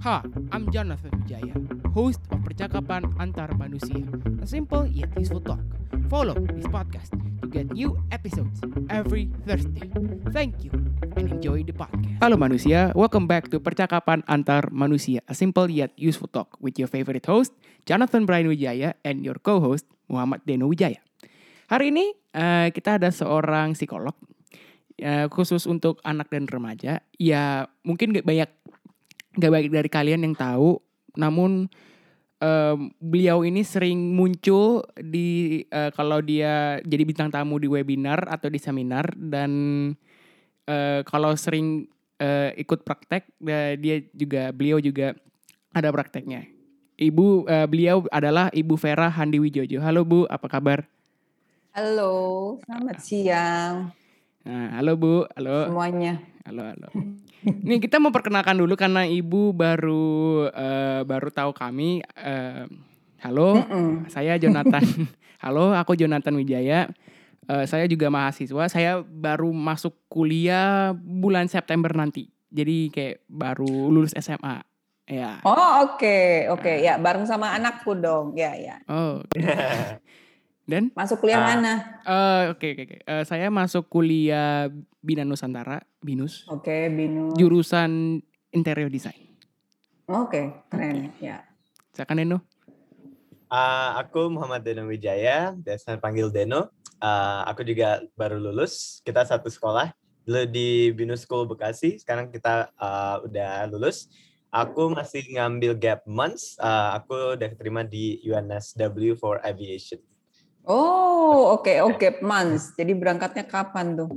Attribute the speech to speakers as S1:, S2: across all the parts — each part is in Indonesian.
S1: Ha, I'm Jonathan Wijaya, host of Percakapan Antar Manusia, a simple yet useful talk. Follow this podcast to get new episodes every Thursday. Thank you and enjoy the podcast. Halo manusia, welcome back to Percakapan Antar Manusia, a simple yet useful talk with your favorite host, Jonathan Brian Wijaya, and your co-host, Muhammad Deno Wijaya. Hari ini uh, kita ada seorang psikolog uh, khusus untuk anak dan remaja. Ya mungkin gak banyak gak banyak dari kalian yang tahu, namun um, beliau ini sering muncul di uh, kalau dia jadi bintang tamu di webinar atau di seminar dan uh, kalau sering uh, ikut praktek uh, dia juga beliau juga ada prakteknya. Ibu uh, beliau adalah Ibu Vera Handi Wijojo. Halo Bu, apa kabar?
S2: Halo, selamat siang.
S1: Nah, halo Bu, halo.
S2: Semuanya.
S1: Halo, halo. Nih kita mau perkenalkan dulu karena ibu baru uh, baru tahu kami. Uh, halo, mm -mm. saya Jonathan. halo, aku Jonathan Wijaya. Uh, saya juga mahasiswa. Saya baru masuk kuliah bulan September nanti. Jadi kayak baru lulus SMA. Ya.
S2: Oh oke okay. oke okay. ya bareng sama anakku dong ya ya.
S1: Oh. Okay. Dan
S2: masuk kuliah uh, mana?
S1: Oke oke oke. Saya masuk kuliah Bina Nusantara, Binus.
S2: Oke, okay, Binus.
S1: Jurusan interior design.
S2: Oke, okay, keren okay. ya.
S1: Silakan Deno.
S3: Uh, aku Muhammad Deno Wijaya, biasa panggil Deno. Uh, aku juga baru lulus. Kita satu sekolah dulu di Binus School Bekasi. Sekarang kita uh, udah lulus. Aku masih ngambil gap months. Uh, aku udah terima di UNSW for Aviation.
S2: Oh, oke, okay, oke, okay. months. Jadi berangkatnya kapan tuh?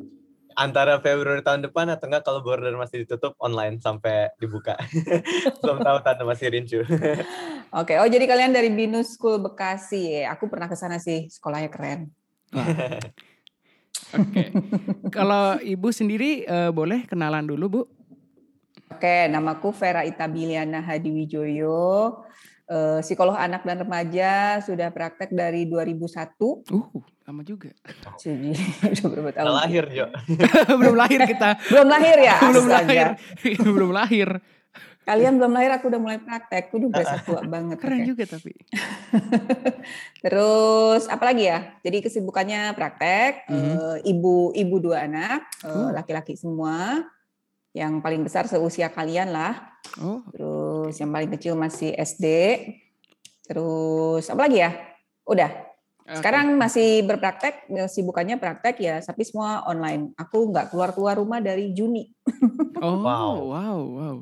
S3: Antara Februari tahun depan atau enggak kalau border masih ditutup online sampai dibuka. Belum tahu tante masih rincu.
S2: oke, okay. oh jadi kalian dari Binus School Bekasi ya. Aku pernah ke sana sih, sekolahnya keren.
S1: Oke. Okay. kalau Ibu sendiri uh, boleh kenalan dulu, Bu?
S2: Oke, namaku Vera Itabiliana Hadiwijoyo uh, psikolog anak dan remaja sudah praktek dari 2001.
S1: Uh, lama juga.
S2: Jadi udah berapa tahun?
S3: lahir, Jo.
S1: belum lahir kita.
S2: belum lahir ya?
S1: belum lahir. belum lahir.
S2: Kalian belum lahir, aku udah mulai praktek. Aku udah berasa tua banget.
S1: Keren okay. juga tapi.
S2: Terus apa lagi ya? Jadi kesibukannya praktek, mm -hmm. uh, ibu ibu dua anak, laki-laki uh, semua. Yang paling besar seusia kalian lah. Oh. Terus yang paling kecil masih SD. Terus apa lagi ya? Udah. Sekarang masih berpraktek, sibukannya praktek ya, tapi semua online. Aku nggak keluar-keluar rumah dari Juni.
S1: oh, wow, wow, wow.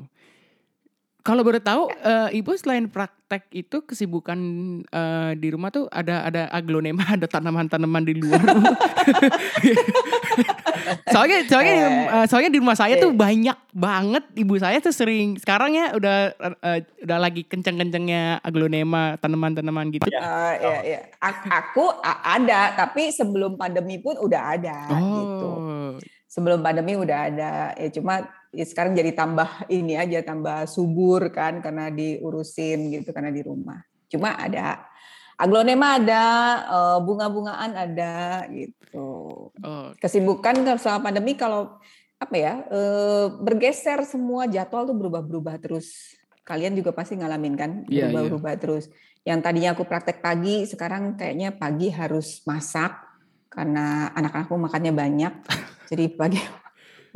S1: Kalau boleh tahu, uh, ibu selain praktek itu kesibukan uh, di rumah tuh ada ada aglonema, ada tanaman-tanaman di luar. soalnya soalnya uh, soalnya di rumah saya tuh banyak banget ibu saya tuh sering sekarang ya udah uh, udah lagi kenceng-kencengnya aglonema tanaman-tanaman gitu.
S2: Uh, ya, ya. Aku ada, tapi sebelum pandemi pun udah ada gitu. oh. gitu. Sebelum pandemi udah ada, ya cuma ya sekarang jadi tambah ini aja tambah subur kan karena diurusin gitu karena di rumah. Cuma ada aglonema ada, eh, bunga-bungaan ada gitu. Oh. Kesibukan selama pandemi kalau apa ya eh, bergeser semua jadwal tuh berubah-berubah terus. Kalian juga pasti ngalamin kan iya, iya. berubah-berubah yeah, yeah. terus. Yang tadinya aku praktek pagi, sekarang kayaknya pagi harus masak karena anak-anakku makannya banyak. Jadi pagi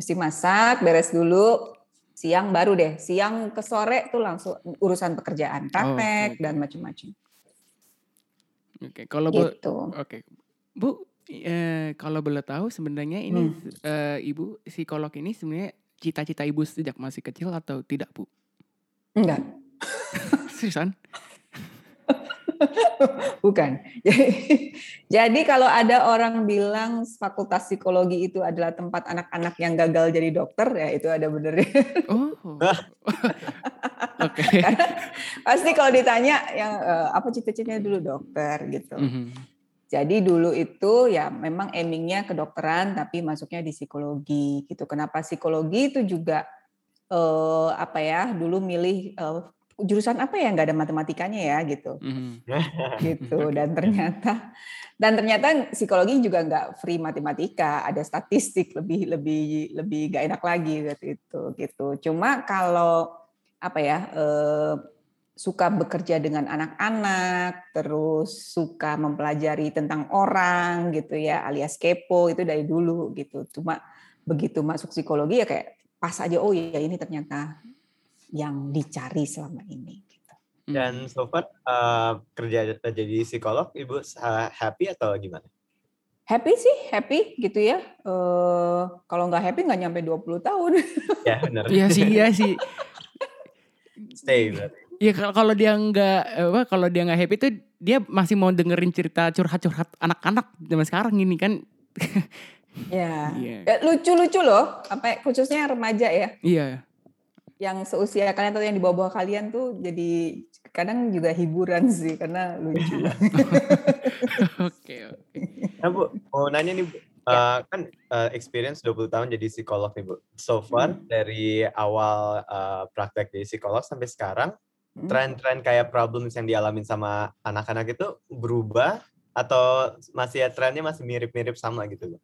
S2: mesti masak, beres dulu, siang baru deh. Siang ke sore tuh langsung urusan pekerjaan, oh, praktek oh, okay. dan macam-macam.
S1: Oke, okay. kalau gitu. bu, oke, okay. bu, eh, kalau boleh tahu sebenarnya ini hmm. eh, ibu psikolog ini sebenarnya cita-cita ibu sejak masih kecil atau tidak bu?
S2: Enggak.
S1: Seriusan?
S2: Bukan. Jadi kalau ada orang bilang fakultas psikologi itu adalah tempat anak-anak yang gagal jadi dokter, ya itu ada benernya. Oh. Oke. okay. pasti kalau ditanya yang uh, apa cita-citanya dulu dokter gitu. Mm -hmm. Jadi dulu itu ya memang aimingnya kedokteran tapi masuknya di psikologi gitu. Kenapa psikologi itu juga uh, apa ya dulu milih uh, jurusan apa ya nggak ada matematikanya ya gitu mm-hmm. gitu dan ternyata dan ternyata psikologi juga nggak free matematika ada statistik lebih lebih lebih nggak enak lagi gitu itu gitu cuma kalau apa ya eh, suka bekerja dengan anak-anak, terus suka mempelajari tentang orang gitu ya, alias kepo itu dari dulu gitu. Cuma begitu masuk psikologi ya kayak pas aja oh ya ini ternyata yang dicari selama ini. Gitu.
S3: Dan so far uh, kerja jadi psikolog, ibu happy atau gimana?
S2: Happy sih, happy gitu ya. Uh, kalau nggak happy nggak nyampe 20 tahun.
S3: Ya benar.
S1: Iya sih, iya sih.
S3: Stay berarti.
S1: Iya kalau dia nggak apa kalau dia nggak happy tuh dia masih mau dengerin cerita curhat-curhat anak-anak zaman sekarang ini kan.
S2: ya. Yeah. Lucu-lucu loh, sampai khususnya remaja ya.
S1: Iya.
S2: Yang seusia kalian atau yang di bawah-bawah kalian tuh jadi kadang juga hiburan sih karena lucu.
S1: Oke oke.
S3: Nah Bu, mau nanya nih Bu, uh, kan uh, experience 20 tahun jadi psikolog nih Bu. So far hmm. dari awal uh, praktek jadi psikolog sampai sekarang, hmm. tren-tren kayak problems yang dialamin sama anak-anak itu berubah atau masih ya trennya masih mirip-mirip sama gitu Bu?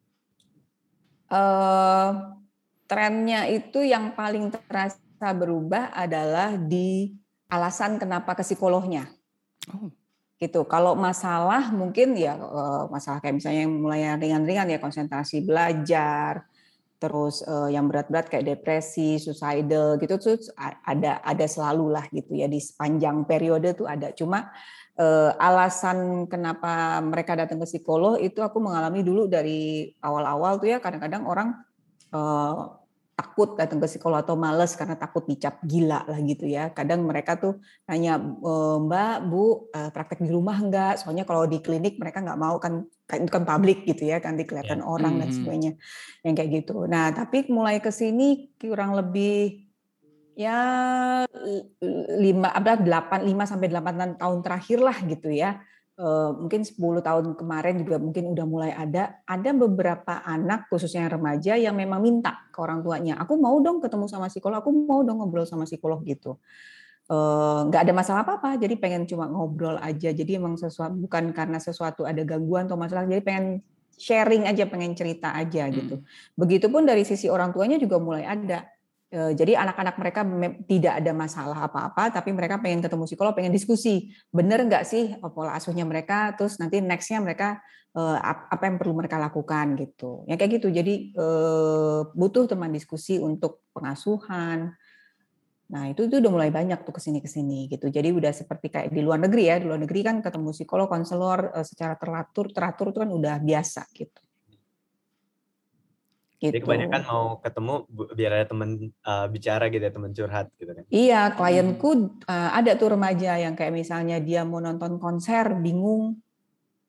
S2: Uh, trennya itu yang paling terasa berubah adalah di alasan kenapa ke psikolognya. Oh. Gitu. Kalau masalah mungkin ya eh, masalah kayak misalnya yang mulai ringan-ringan ya konsentrasi belajar, terus uh, yang berat-berat kayak depresi, suicidal gitu tuh ada ada selalu lah gitu ya di sepanjang periode tuh ada. Cuma uh, alasan kenapa mereka datang ke psikolog itu aku mengalami dulu dari awal-awal tuh ya kadang-kadang orang takut datang ke psikolog atau males karena takut dicap gila lah gitu ya. Kadang mereka tuh nanya e, Mbak, Bu, e, praktek di rumah enggak? Soalnya kalau di klinik mereka nggak mau kan itu kan publik gitu ya, kan kelihatan yeah. orang dan hmm. sebagainya yang kayak gitu. Nah tapi mulai ke sini kurang lebih ya lima apa delapan lima sampai delapan tahun terakhir lah gitu ya mungkin 10 tahun kemarin juga mungkin udah mulai ada ada beberapa anak khususnya remaja yang memang minta ke orang tuanya aku mau dong ketemu sama psikolog aku mau dong ngobrol sama psikolog gitu. Eh, nggak ada masalah apa apa jadi pengen cuma ngobrol aja. Jadi emang sesuatu bukan karena sesuatu ada gangguan atau masalah jadi pengen sharing aja pengen cerita aja gitu. Hmm. begitupun dari sisi orang tuanya juga mulai ada. Eh, jadi anak-anak mereka tidak ada masalah apa-apa, tapi mereka pengen ketemu psikolog, pengen diskusi. Bener nggak sih pola asuhnya mereka? Terus nanti nextnya mereka eh, apa yang perlu mereka lakukan gitu. Ya kayak gitu. Jadi eh, butuh teman diskusi untuk pengasuhan. Nah itu tuh udah mulai banyak tuh ke sini ke sini gitu. Jadi udah seperti kayak di luar negeri ya. Di luar negeri kan ketemu psikolog, konselor secara teratur, teratur itu kan udah biasa gitu.
S3: Gitu. Jadi kebanyakan mau ketemu biar ada teman uh, bicara gitu ya, teman curhat gitu kan.
S2: Iya, klienku uh, ada tuh remaja yang kayak misalnya dia mau nonton konser bingung.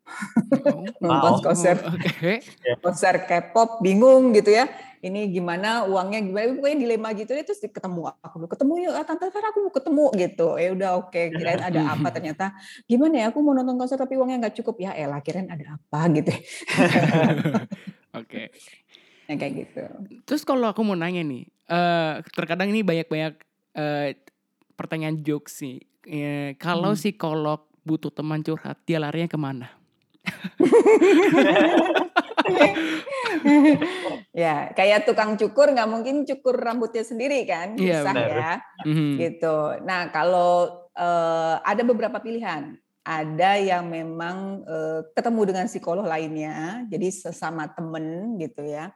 S2: Oh, nonton wow. konser okay. konser K-pop bingung gitu ya. Ini gimana uangnya gimana pokoknya dilema gitu ya terus ketemu aku ketemu yuk ah, tante Vera aku mau ketemu gitu. Ya udah oke okay. kirain ada apa ternyata gimana ya aku mau nonton konser tapi uangnya nggak cukup ya elah kirain ada apa gitu.
S1: Oke.
S2: Yang kayak gitu.
S1: Terus kalau aku mau nanya nih, uh, terkadang ini banyak-banyak uh, pertanyaan jokes sih. Uh, kalau hmm. psikolog butuh teman curhat, dia larinya ke mana?
S2: ya kayak tukang cukur nggak mungkin cukur rambutnya sendiri kan iya, susah yeah, ya mm-hmm. gitu nah kalau uh, ada beberapa pilihan ada yang memang uh, ketemu dengan psikolog lainnya jadi sesama temen gitu ya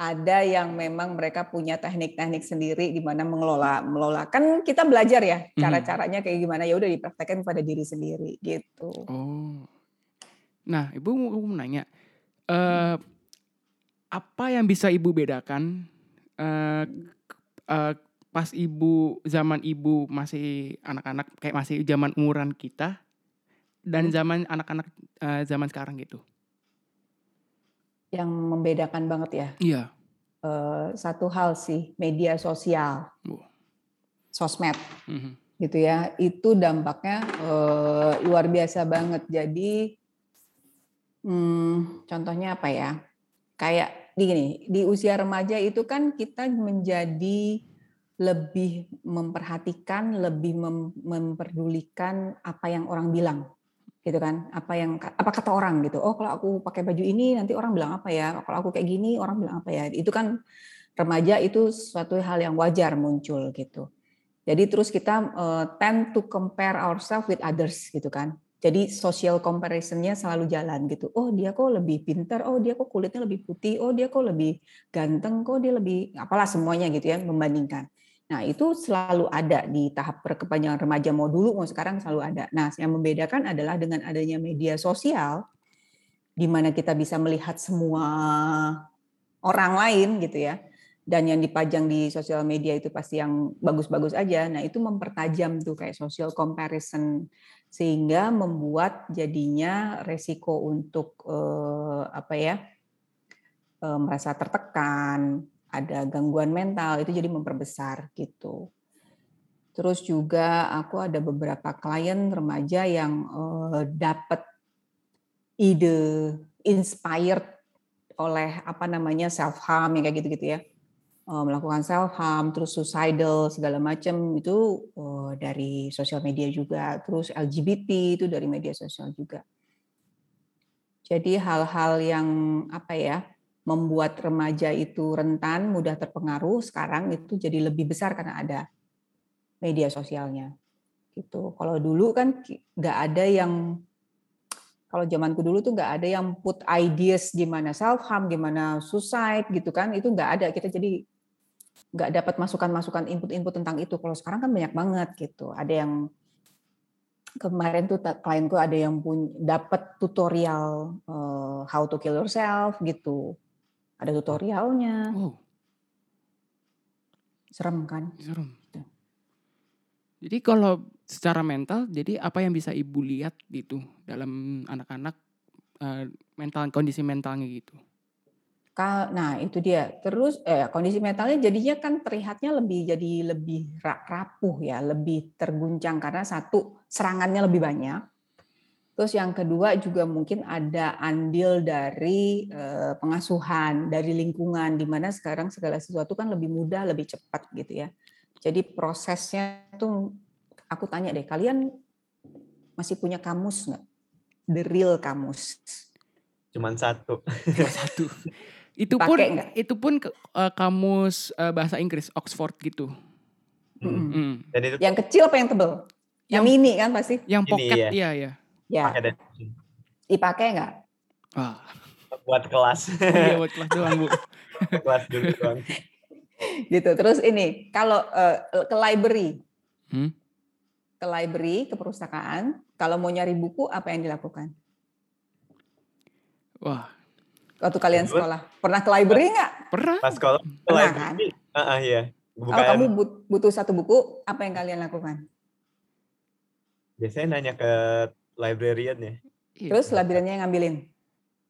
S2: ada yang memang mereka punya teknik-teknik sendiri di mana mengelola melola kan kita belajar ya hmm. cara-caranya kayak gimana ya udah dipraktekkan pada diri sendiri gitu.
S1: Oh. Nah, Ibu mau menanya uh, apa yang bisa Ibu bedakan uh, uh, pas Ibu zaman Ibu masih anak-anak kayak masih zaman umuran kita dan hmm. zaman anak-anak uh, zaman sekarang gitu?
S2: Yang membedakan banget ya.
S1: Iya.
S2: Uh, satu hal sih media sosial, sosmed, -huh. gitu ya. Itu dampaknya uh, luar biasa banget. Jadi, hmm, contohnya apa ya? Kayak di gini, di usia remaja itu kan kita menjadi lebih memperhatikan, lebih mem memperdulikan apa yang orang bilang gitu kan apa yang apa kata orang gitu oh kalau aku pakai baju ini nanti orang bilang apa ya kalau aku kayak gini orang bilang apa ya itu kan remaja itu suatu hal yang wajar muncul gitu Jadi terus kita uh, tend to compare ourselves with others gitu kan. Jadi social comparisonnya selalu jalan gitu. Oh dia kok lebih pintar, oh dia kok kulitnya lebih putih, oh dia kok lebih ganteng, kok dia lebih apalah semuanya gitu ya membandingkan. Nah itu selalu ada di tahap perkembangan remaja mau dulu mau sekarang selalu ada. Nah yang membedakan adalah dengan adanya media sosial, di mana kita bisa melihat semua orang lain gitu ya dan yang dipajang di sosial media itu pasti yang bagus-bagus aja. Nah, itu mempertajam tuh kayak social comparison sehingga membuat jadinya resiko untuk eh, apa ya? Eh, merasa tertekan, ada gangguan mental itu jadi memperbesar gitu. Terus juga aku ada beberapa klien remaja yang eh, dapat ide inspired oleh apa namanya self harm yang kayak gitu-gitu ya Eh, melakukan self harm, terus suicidal segala macam itu uh, dari sosial media juga, terus LGBT itu dari media sosial juga. Jadi hal-hal yang apa ya membuat remaja itu rentan, mudah terpengaruh sekarang itu jadi lebih besar karena ada media sosialnya. Gitu. Kalau dulu kan nggak ada yang kalau zamanku dulu tuh nggak ada yang put ideas gimana self harm, gimana suicide gitu kan, itu nggak ada. Kita jadi nggak dapat masukan-masukan input-input tentang itu. Kalau sekarang kan banyak banget gitu. Ada yang kemarin tuh klienku ada yang pun dapat tutorial uh, how to kill yourself gitu. Ada tutorialnya. Oh. Serem kan?
S1: Serem. Gitu. Jadi kalau secara mental, jadi apa yang bisa ibu lihat gitu dalam anak-anak uh, mental kondisi mentalnya gitu?
S2: Nah, itu dia. Terus eh, kondisi mentalnya jadinya kan terlihatnya lebih jadi lebih rapuh ya, lebih terguncang karena satu serangannya lebih banyak. Terus yang kedua juga mungkin ada andil dari eh, pengasuhan, dari lingkungan di mana sekarang segala sesuatu kan lebih mudah, lebih cepat gitu ya. Jadi prosesnya tuh aku tanya deh, kalian masih punya kamus nggak? The real kamus.
S3: Cuman satu.
S1: Satu. Itu pun enggak? itu pun uh, kamus uh, bahasa Inggris Oxford gitu.
S2: Hmm. Hmm. Dan itu yang kecil apa yang tebel? Yang, yang mini kan pasti.
S1: Yang pocket ya. iya ya.
S2: Ya. Dipakai enggak?
S3: Ah. Buat kelas.
S1: iya buat kelas doang, Bu.
S3: kelas dulu doang.
S2: gitu. Terus ini kalau uh, ke library. Hmm? Ke library, ke perpustakaan, kalau mau nyari buku apa yang dilakukan?
S1: Wah,
S2: waktu kalian sekolah? Pernah ke library nggak?
S1: Pernah.
S3: Pas sekolah.
S2: Pernah kan?
S3: Uh, uh, iya.
S2: Bukan. Kalau kamu butuh satu buku, apa yang kalian lakukan?
S3: Biasanya nanya ke librarian ya.
S2: Iya. Terus librariannya yang ngambilin?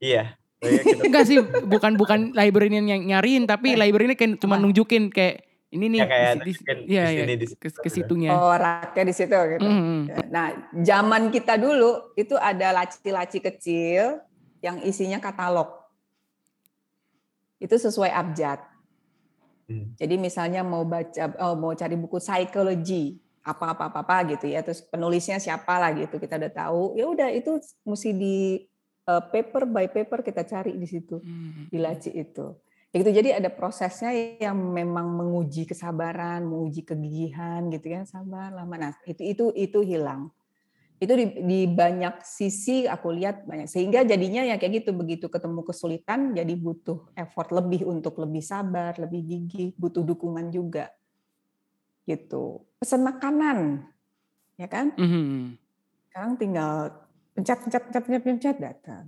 S3: Iya.
S1: Enggak sih, bukan bukan librarian yang nyariin, tapi eh. librarian kayak cuma nunjukin kayak ini nih
S3: ya, kayak di, di,
S1: ya, ya, di, ke, ke situnya.
S2: Oh, raknya di situ gitu. Mm -hmm. Nah, zaman kita dulu itu ada laci-laci kecil yang isinya katalog itu sesuai abjad. Hmm. Jadi misalnya mau baca oh, mau cari buku psikologi apa apa apa apa gitu ya. Terus penulisnya siapa lah gitu kita udah tahu. Ya udah itu mesti di uh, paper by paper kita cari di situ hmm. di laci itu. Ya gitu jadi ada prosesnya yang memang menguji kesabaran menguji kegigihan gitu ya sabar lama. Nah itu itu itu hilang. Itu di, di banyak sisi aku lihat banyak. Sehingga jadinya ya kayak gitu begitu ketemu kesulitan jadi butuh effort lebih untuk lebih sabar lebih gigih butuh dukungan juga. Gitu pesan makanan ya kan mm-hmm. sekarang tinggal pencet pencet pencet pencet pencet datang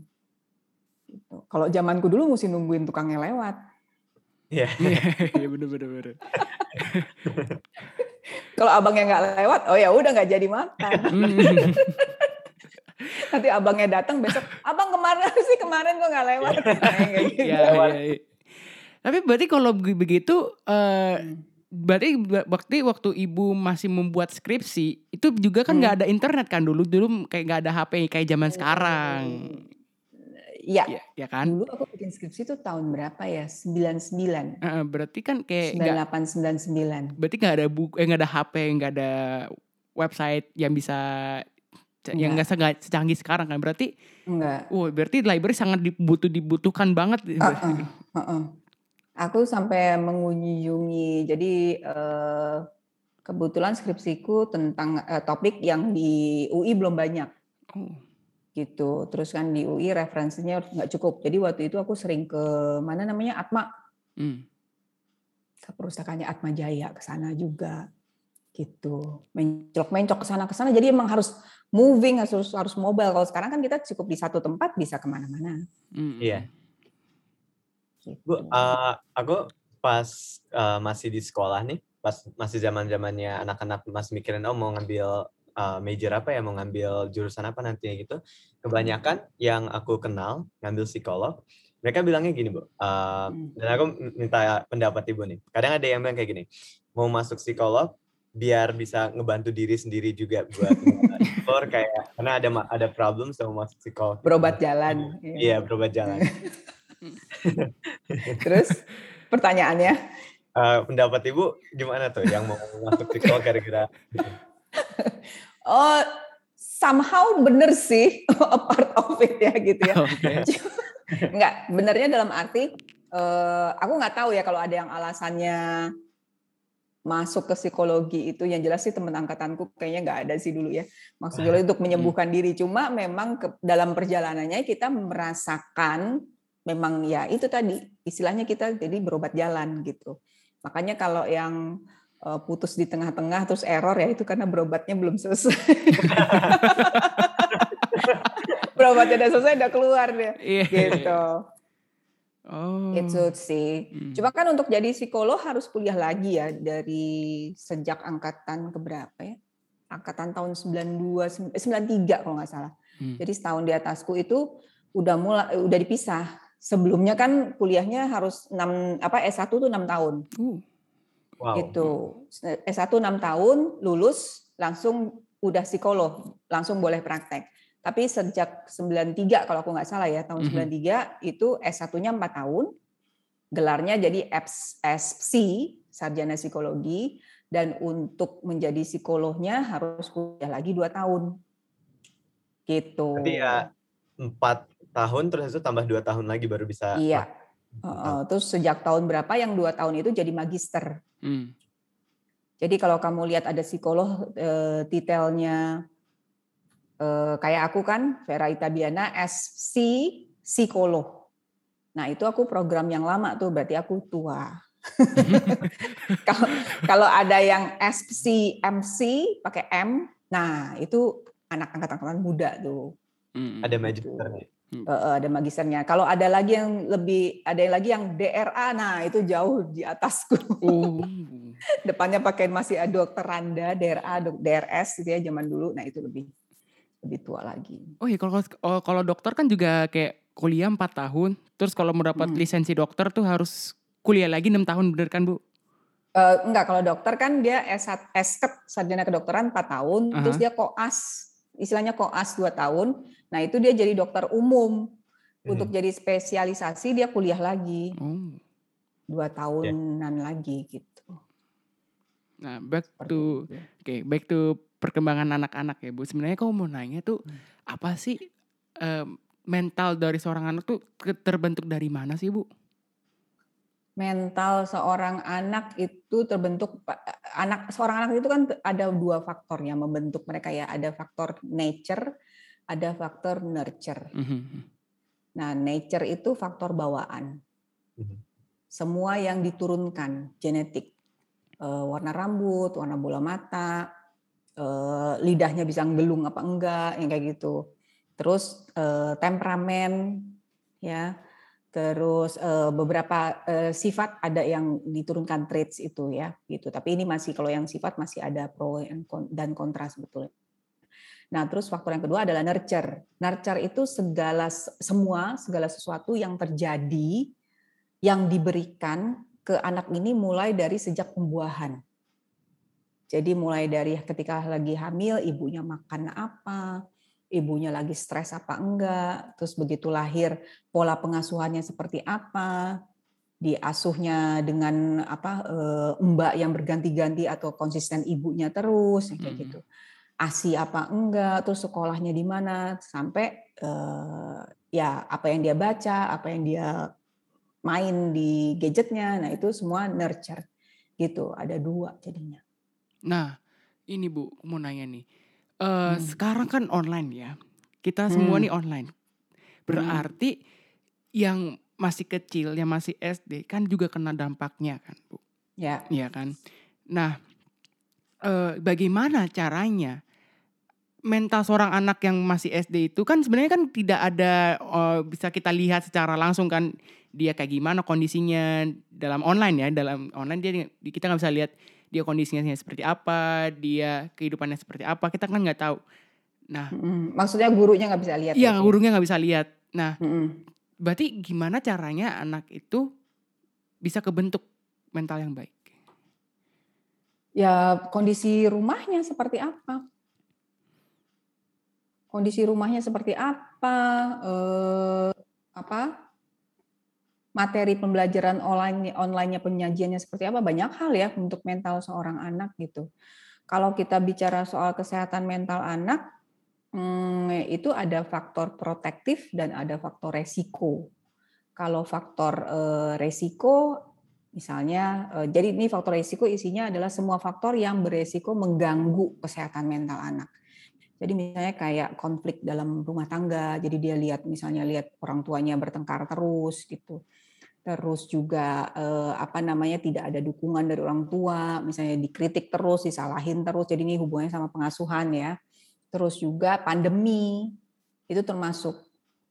S2: gitu. kalau zamanku dulu mesti nungguin tukangnya lewat
S3: Iya,
S1: iya bener bener bener.
S2: Kalau abangnya nggak lewat, oh ya udah nggak jadi makan. Hmm. Nanti abangnya datang besok, abang kemarin sih kemarin kok nggak lewat.
S1: gitu. ya, ya, ya. Tapi berarti kalau begitu, uh, berarti waktu waktu ibu masih membuat skripsi itu juga kan nggak hmm. ada internet kan dulu dulu kayak nggak ada HP kayak zaman hmm. sekarang.
S2: Iya. Ya,
S1: ya kan?
S2: Dulu aku bikin skripsi itu tahun berapa ya? 99.
S1: Uh, berarti kan kayak
S2: 98 99.
S1: Berarti nggak ada buku eh nggak ada HP, nggak ada website yang bisa Enggak. yang nggak secanggih sekarang kan berarti
S2: enggak.
S1: Oh, berarti library sangat dibutuh dibutuhkan banget. Uh -uh,
S2: uh -uh. Aku sampai mengunjungi jadi uh, Kebetulan skripsiku tentang uh, topik yang di UI belum banyak. Oh. Gitu. Terus kan di UI referensinya nggak cukup. Jadi waktu itu aku sering ke mana namanya Atma. Hmm. Ke perpustakaannya Atma Jaya ke sana juga. Gitu. Mencok-mencok ke sana ke sana. Jadi emang harus moving harus harus mobile. Kalau sekarang kan kita cukup di satu tempat bisa ke mana-mana.
S3: Hmm. Iya. Gitu. Bu, uh, aku pas uh, masih di sekolah nih, pas masih zaman zamannya anak-anak masih mikirin oh mau ngambil uh, major apa ya mau ngambil jurusan apa nantinya gitu. Kebanyakan yang aku kenal ngambil psikolog mereka bilangnya gini bu uh, dan aku minta pendapat ibu nih. Kadang ada yang bilang kayak gini mau masuk psikolog biar bisa ngebantu diri sendiri juga buat or kayak karena ada ada problem sama masuk psikolog.
S2: Berobat jalan
S3: iya berobat jalan
S2: terus pertanyaannya
S3: Uh, pendapat ibu gimana tuh yang mau masuk psikolog kira-kira?
S2: oh, somehow bener sih a part of it ya gitu ya. Okay. Enggak, benernya dalam arti uh, aku nggak tahu ya kalau ada yang alasannya masuk ke psikologi itu yang jelas sih teman angkatanku kayaknya nggak ada sih dulu ya maksudnya untuk menyembuhkan hmm. diri cuma memang ke, dalam perjalanannya kita merasakan memang ya itu tadi istilahnya kita jadi berobat jalan gitu Makanya kalau yang uh, putus di tengah-tengah terus error ya itu karena berobatnya belum selesai. berobatnya udah selesai udah keluar dia. Yeah. Gitu. Oh. Itu sih. Hmm. Cuma kan untuk jadi psikolog harus kuliah lagi ya dari sejak angkatan keberapa ya? Angkatan tahun 92 93 kalau nggak salah. Hmm. Jadi setahun di atasku itu udah mulai udah dipisah Sebelumnya kan kuliahnya harus 6 apa S1 tuh 6 tahun. Uh. Wow. Gitu. S1 6 tahun, lulus langsung udah psikolog, langsung boleh praktek. Tapi sejak 93 kalau aku nggak salah ya, tahun mm -hmm. 93 itu S1-nya 4 tahun. Gelarnya jadi FSC, sarjana psikologi dan untuk menjadi psikolognya harus kuliah lagi 2 tahun. Gitu.
S3: Jadi ya 4 tahun terus itu tambah dua tahun lagi baru bisa
S2: iya uh, terus sejak tahun berapa yang dua tahun itu jadi magister hmm. jadi kalau kamu lihat ada psikolog uh, detailnya uh, kayak aku kan Vera Itabiana SC psikolog nah itu aku program yang lama tuh berarti aku tua kalau kalau ada yang SC MC pakai M nah itu anak angkatan-angkatan muda tuh
S3: Hmm. Ada magisternya.
S2: Uh, ada magisternya. Kalau ada lagi yang lebih, ada yang lagi yang DRA, nah itu jauh di atasku. Uh. Depannya pakai masih ada dokter Randa, DRA, DRS gitu ya zaman dulu. Nah itu lebih lebih tua lagi.
S1: Oh iya kalau oh, kalau dokter kan juga kayak kuliah 4 tahun. Terus kalau mau dapat hmm. lisensi dokter tuh harus kuliah lagi enam tahun bener kan Bu?
S2: Uh, enggak, kalau dokter kan dia S1, S1 sarjana kedokteran 4 tahun, uh -huh. terus dia koas istilahnya koas 2 tahun. Nah, itu dia jadi dokter umum. Hmm. Untuk jadi spesialisasi dia kuliah lagi. Hmm. Dua tahunan yeah. lagi gitu.
S1: Nah, back to oke, okay, back to perkembangan anak-anak ya, Bu. Sebenarnya kalau mau nanya tuh hmm. apa sih um, mental dari seorang anak tuh terbentuk dari mana sih, Bu?
S2: mental seorang anak itu terbentuk anak seorang anak itu kan ada dua faktor yang membentuk mereka ya ada faktor nature ada faktor nurture. Mm-hmm. nah nature itu faktor bawaan. Mm-hmm. semua yang diturunkan genetik. Uh, warna rambut warna bola mata uh, lidahnya bisa ngelung apa enggak yang kayak gitu. Terus uh, temperamen ya. Terus uh, beberapa uh, sifat ada yang diturunkan traits itu ya gitu. Tapi ini masih kalau yang sifat masih ada pro dan kontra sebetulnya nah terus faktor yang kedua adalah nurture. Nurture itu segala semua segala sesuatu yang terjadi yang diberikan ke anak ini mulai dari sejak pembuahan. Jadi mulai dari ketika lagi hamil ibunya makan apa ibunya lagi stres apa enggak, terus begitu lahir pola pengasuhannya seperti apa, diasuhnya dengan apa eh, mbak yang berganti-ganti atau konsisten ibunya terus kayak gitu. ASI apa enggak, terus sekolahnya di mana sampai eh, ya apa yang dia baca, apa yang dia main di gadgetnya, nah itu semua nurture gitu. Ada dua jadinya.
S1: Nah, ini Bu, mau nanya nih. Uh, hmm. Sekarang kan online ya. Kita semua hmm. nih online. Berarti hmm. yang masih kecil, yang masih SD kan juga kena dampaknya kan, Bu.
S2: Ya.
S1: Iya kan. Nah, uh, bagaimana caranya mental seorang anak yang masih SD itu kan sebenarnya kan tidak ada uh, bisa kita lihat secara langsung kan dia kayak gimana kondisinya dalam online ya dalam online dia kita nggak bisa lihat dia kondisinya seperti apa dia kehidupannya seperti apa kita kan nggak tahu. Nah
S2: mm, maksudnya gurunya nggak bisa lihat
S1: iya gurunya nggak bisa lihat. Nah mm. berarti gimana caranya anak itu bisa kebentuk mental yang baik?
S2: Ya kondisi rumahnya seperti apa kondisi rumahnya seperti apa, eh, apa materi pembelajaran online onlinenya penyajiannya seperti apa banyak hal ya untuk mental seorang anak gitu. Kalau kita bicara soal kesehatan mental anak hmm, itu ada faktor protektif dan ada faktor resiko. Kalau faktor eh, resiko misalnya eh, jadi ini faktor resiko isinya adalah semua faktor yang beresiko mengganggu kesehatan mental anak. Jadi misalnya kayak konflik dalam rumah tangga, jadi dia lihat misalnya lihat orang tuanya bertengkar terus gitu. Terus juga eh, apa namanya tidak ada dukungan dari orang tua, misalnya dikritik terus, disalahin terus. Jadi ini hubungannya sama pengasuhan ya. Terus juga pandemi itu termasuk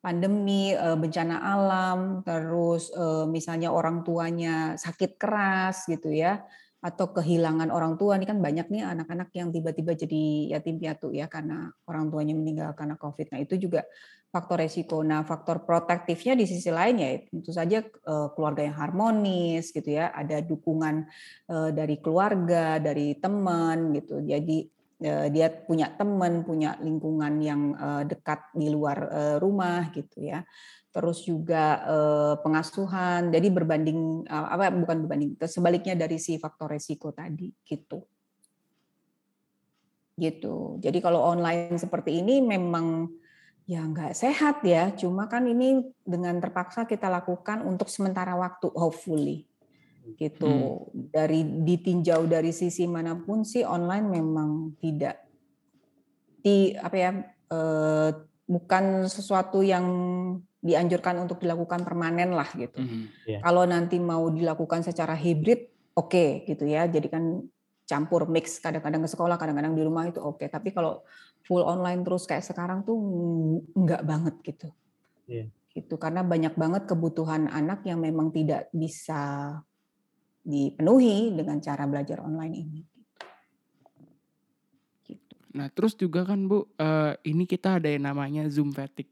S2: pandemi, eh, bencana alam, terus eh, misalnya orang tuanya sakit keras gitu ya atau kehilangan orang tua ini kan banyak nih anak-anak yang tiba-tiba jadi yatim piatu ya karena orang tuanya meninggal karena COVID. Nah itu juga faktor resiko. Nah faktor protektifnya di sisi lain ya tentu saja eh, keluarga yang harmonis gitu ya, ada dukungan eh, dari keluarga, dari teman gitu. Jadi eh, dia punya teman, punya lingkungan yang dekat di luar rumah gitu ya terus juga eh, pengasuhan. Jadi berbanding eh, apa bukan berbanding, sebaliknya dari si faktor resiko tadi gitu. Gitu. Jadi kalau online seperti ini memang ya nggak sehat ya. Cuma kan ini dengan terpaksa kita lakukan untuk sementara waktu, hopefully gitu. Hmm. Dari ditinjau dari sisi mana pun sih online memang tidak di apa ya eh, bukan sesuatu yang dianjurkan untuk dilakukan permanen lah gitu. Mm -hmm. yeah. Kalau nanti mau dilakukan secara hibrid, oke okay, gitu ya. Jadi kan campur mix kadang-kadang ke sekolah, kadang-kadang di rumah itu oke. Okay. Tapi kalau full online terus kayak sekarang tuh enggak banget gitu. Yeah. Gitu karena banyak banget kebutuhan anak yang memang tidak bisa dipenuhi dengan cara belajar online ini.
S1: Nah, terus juga kan Bu, uh, ini kita ada yang namanya Zoom fatigue.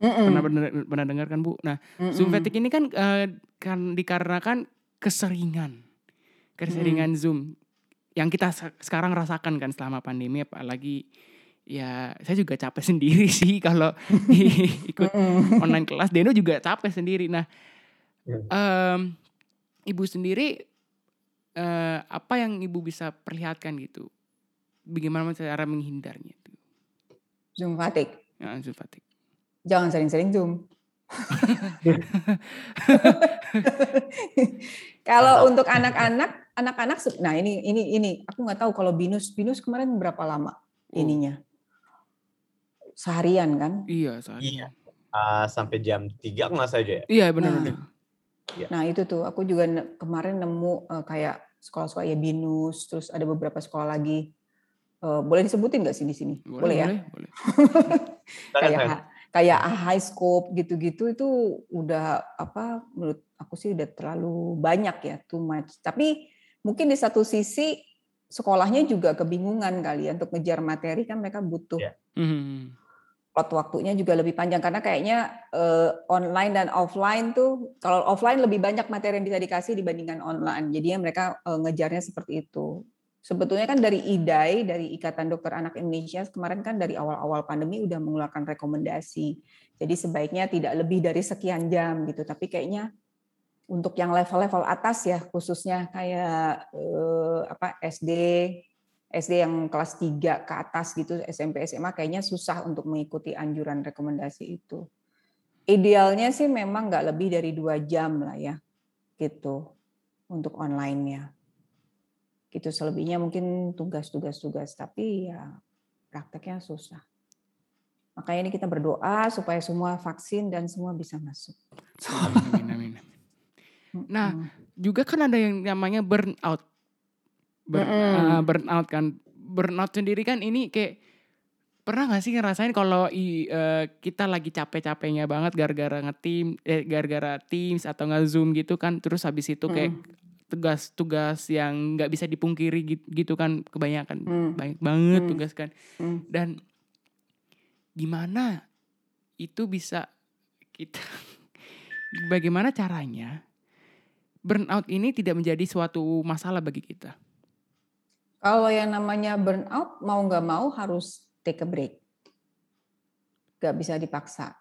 S1: Mm-mm. Pernah pernah, pernah dengar kan Bu? Nah, Mm-mm. Zoom fatigue ini kan uh, kan dikarenakan keseringan, keseringan mm. Zoom yang kita sekarang rasakan kan selama pandemi, apalagi ya saya juga capek sendiri sih kalau ikut online kelas. Deno juga capek sendiri. Nah, um, ibu sendiri uh, apa yang ibu bisa perlihatkan gitu? Bagaimana cara menghindarnya itu?
S2: Zoom fatigue.
S1: Ya, Zoom fatigue.
S2: Jangan sering-sering Zoom. kalau untuk anak-anak, anak-anak, nah ini ini ini aku nggak tahu kalau binus binus kemarin berapa lama oh. ininya seharian kan?
S1: Iya seharian.
S3: Iya. Uh, sampai jam tiga nggak saja ya?
S1: Iya benar-benar. Nah,
S2: iya. nah itu tuh aku juga kemarin nemu uh, kayak sekolah-sekolah ya binus, terus ada beberapa sekolah lagi. Uh, boleh disebutin nggak sih di sini? Boleh, boleh ya? Boleh. boleh. kayak kayak high scope gitu-gitu itu udah apa menurut aku sih udah terlalu banyak ya too much. Tapi mungkin di satu sisi sekolahnya juga kebingungan kali ya untuk ngejar materi kan mereka butuh yeah. mm waktunya juga lebih panjang karena kayaknya uh, online dan offline tuh kalau offline lebih banyak materi yang bisa dikasih dibandingkan online. Jadinya mereka uh, ngejarnya seperti itu sebetulnya kan dari IDAI, dari Ikatan Dokter Anak Indonesia, kemarin kan dari awal-awal pandemi udah mengeluarkan rekomendasi. Jadi sebaiknya tidak lebih dari sekian jam gitu. Tapi kayaknya untuk yang level-level atas ya, khususnya kayak eh, apa SD, SD yang kelas 3 ke atas gitu, SMP, SMA kayaknya susah untuk mengikuti anjuran rekomendasi itu. Idealnya sih memang nggak lebih dari dua jam lah ya, gitu untuk online-nya. Gitu selebihnya mungkin tugas-tugas tugas tapi ya prakteknya susah. Makanya ini kita berdoa supaya semua vaksin dan semua bisa masuk.
S1: Amin, amin. Nah, juga kan ada yang namanya burnout. Burn, uh, burnout kan. Burnout sendiri kan ini kayak pernah gak sih ngerasain kalau uh, kita lagi capek-capeknya banget gara-gara ngetim, eh, gara-gara Teams atau nge-Zoom gitu kan, terus habis itu kayak tugas-tugas yang nggak bisa dipungkiri gitu, gitu kan kebanyakan hmm. banyak banget hmm. tugas kan hmm. dan gimana itu bisa kita bagaimana caranya burnout ini tidak menjadi suatu masalah bagi kita
S2: kalau yang namanya burnout mau nggak mau harus take a break nggak bisa dipaksa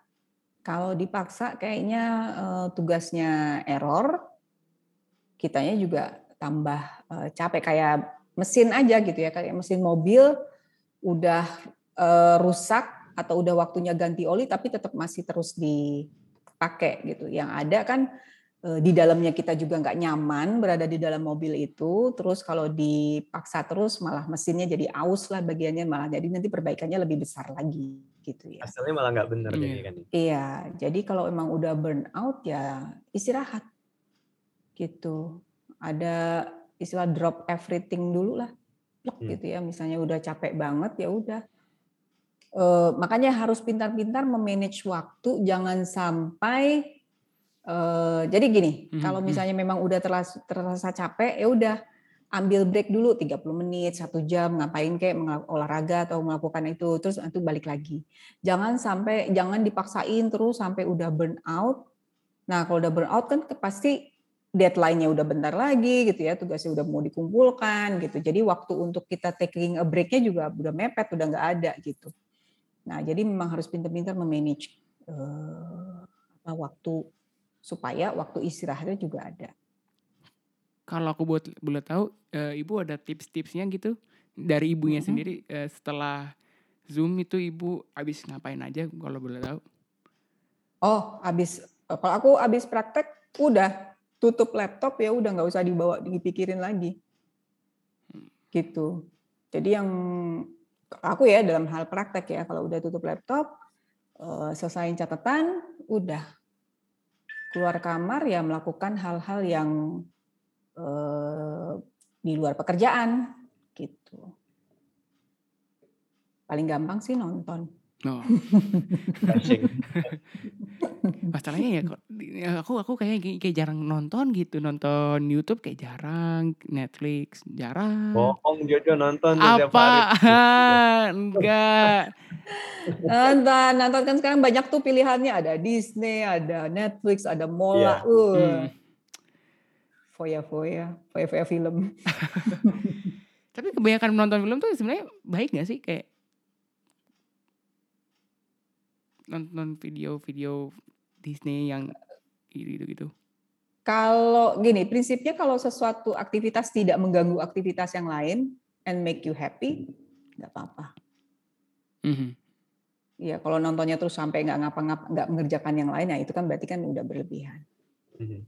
S2: kalau dipaksa kayaknya uh, tugasnya error kitanya juga tambah uh, capek. Kayak mesin aja gitu ya kayak mesin mobil udah uh, rusak atau udah waktunya ganti oli tapi tetap masih terus dipakai gitu. Yang ada kan uh, di dalamnya kita juga nggak nyaman berada di dalam mobil itu terus kalau dipaksa terus malah mesinnya jadi aus lah bagiannya malah jadi nanti perbaikannya lebih besar lagi gitu ya.
S3: Hasilnya malah nggak benar
S2: iya. kan iya jadi kalau emang udah burn out ya istirahat gitu. Ada istilah drop everything dulu lah, hmm. gitu ya. Misalnya udah capek banget ya udah. E, makanya harus pintar-pintar memanage waktu, jangan sampai e, jadi gini, hmm. kalau hmm. misalnya memang udah terasa, terasa capek ya udah ambil break dulu 30 menit, satu jam ngapain kayak olahraga atau melakukan itu terus itu balik lagi. Jangan sampai jangan dipaksain terus sampai udah burn out. Nah, kalau udah burn out kan pasti deadline-nya udah bentar lagi gitu ya, tugasnya udah mau dikumpulkan gitu. Jadi waktu untuk kita taking a break-nya juga udah mepet, udah nggak ada gitu. Nah, jadi memang harus pintar-pintar memanage uh, waktu supaya waktu istirahatnya juga ada.
S1: Kalau aku buat boleh tahu, uh, ibu ada tips-tipsnya gitu dari ibunya mm -hmm. sendiri uh, setelah zoom itu ibu habis ngapain aja kalau boleh tahu?
S2: Oh, habis kalau aku habis praktek udah tutup laptop ya udah nggak usah dibawa dipikirin lagi. Gitu. Jadi yang aku ya dalam hal praktek ya kalau udah tutup laptop uh, selesaiin catatan udah. Keluar kamar ya melakukan hal-hal yang uh, di luar pekerjaan gitu. Paling gampang sih nonton Oh.
S1: Masalahnya ya, ya aku aku kayak kayak jarang nonton gitu, nonton YouTube kayak jarang, Netflix jarang.
S3: Bohong Jojo nonton
S1: Apa? Enggak.
S2: nonton, nonton kan sekarang banyak tuh pilihannya ada Disney, ada Netflix, ada Mola. Yeah. Uh. Hmm. Foya-foya, foya-foya film.
S1: Tapi kebanyakan menonton film tuh sebenarnya baik gak sih kayak nonton video-video Disney yang gitu-gitu?
S2: Kalau gini, prinsipnya kalau sesuatu aktivitas tidak mengganggu aktivitas yang lain and make you happy, nggak apa-apa. Mm-hmm. Ya, kalau nontonnya terus sampai nggak ngapa-ngapa, nggak mengerjakan yang lain, ya itu kan berarti kan udah berlebihan. Mm-hmm.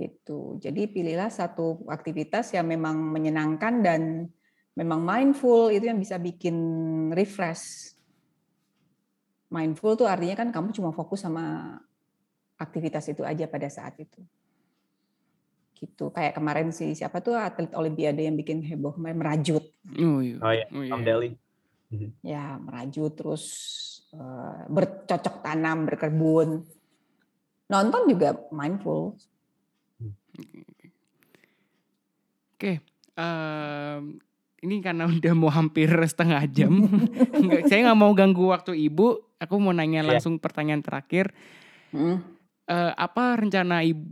S2: Gitu. Jadi pilihlah satu aktivitas yang memang menyenangkan dan memang mindful itu yang bisa bikin refresh mindful tuh artinya kan kamu cuma fokus sama aktivitas itu aja pada saat itu. Gitu. Kayak kemarin sih siapa tuh atlet olimpiade yang bikin heboh merajut.
S3: Oh iya. Oh iya. Oh, iya. Delhi.
S2: Mhm. Ya, merajut terus uh, bercocok tanam, berkebun. Nonton juga mindful.
S1: Oke. Okay. Um, ini karena udah mau hampir setengah jam. saya nggak mau ganggu waktu ibu. Aku mau nanya iya. langsung yeah. pertanyaan terakhir. Hmm. Uh, apa rencana ibu,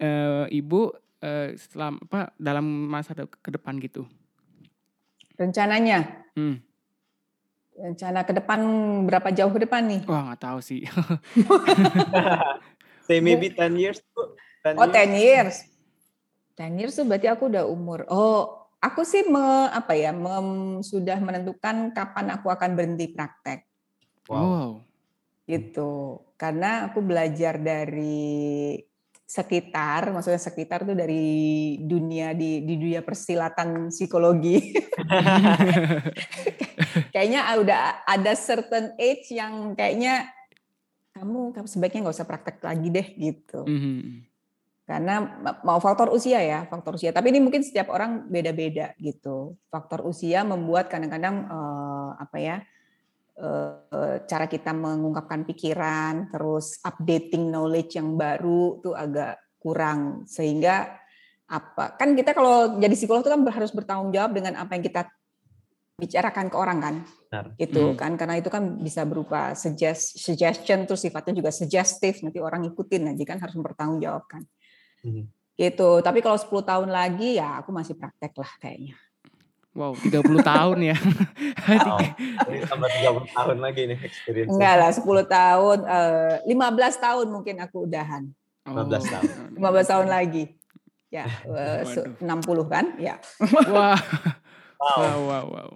S1: uh, ibu uh, selam, apa dalam masa ke depan gitu?
S2: Rencananya? Hmm. Rencana ke depan berapa jauh ke depan nih?
S1: Wah nggak tahu sih.
S3: Say maybe 10 years.
S2: 10 oh 10 years. 10 years tuh berarti aku udah umur. Oh aku sih me, apa ya mem, sudah menentukan kapan aku akan berhenti praktek.
S1: Wow.
S2: Gitu. Karena aku belajar dari sekitar, maksudnya sekitar tuh dari dunia di di dunia persilatan psikologi. kayaknya udah ada certain age yang kayaknya kamu, kamu sebaiknya nggak usah praktek lagi deh gitu. Mm -hmm. Karena mau faktor usia ya, faktor usia. Tapi ini mungkin setiap orang beda-beda gitu. Faktor usia membuat kadang-kadang uh, apa ya? Uh, cara kita mengungkapkan pikiran, terus updating knowledge yang baru tuh agak kurang sehingga apa kan kita kalau jadi psikolog itu kan harus bertanggung jawab dengan apa yang kita bicarakan ke orang kan Benar. itu hmm. kan karena itu kan bisa berupa suggest, suggestion terus sifatnya juga suggestive nanti orang ikutin aja kan harus mempertanggungjawabkan hmm. gitu tapi kalau 10 tahun lagi ya aku masih praktek lah kayaknya
S1: Wow, 30 tahun ya.
S3: wow, tambah 30 tahun lagi nih experience.
S2: Enggak lah, 10 tahun, uh, eh, 15 tahun mungkin aku udahan.
S3: 15 oh. tahun.
S2: 15 tahun lagi. Ya, uh, eh, 60 kan? Ya.
S1: Wah. Wow. wow, wow, wow.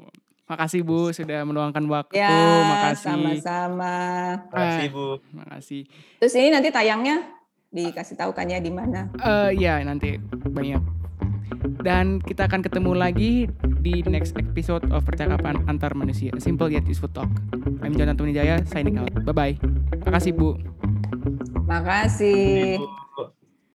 S1: Makasih Bu sudah meluangkan waktu.
S2: Ya,
S1: makasih.
S2: sama-sama.
S3: Makasih Bu.
S1: Makasih.
S2: Terus ini nanti tayangnya dikasih tahu kan ya di mana?
S1: Uh, ya nanti banyak. Dan kita akan ketemu lagi di next episode of percakapan antar manusia. Simple yet useful talk. I'm Jonathan Jaya signing out. Bye bye. Makasih Bu.
S2: Makasih.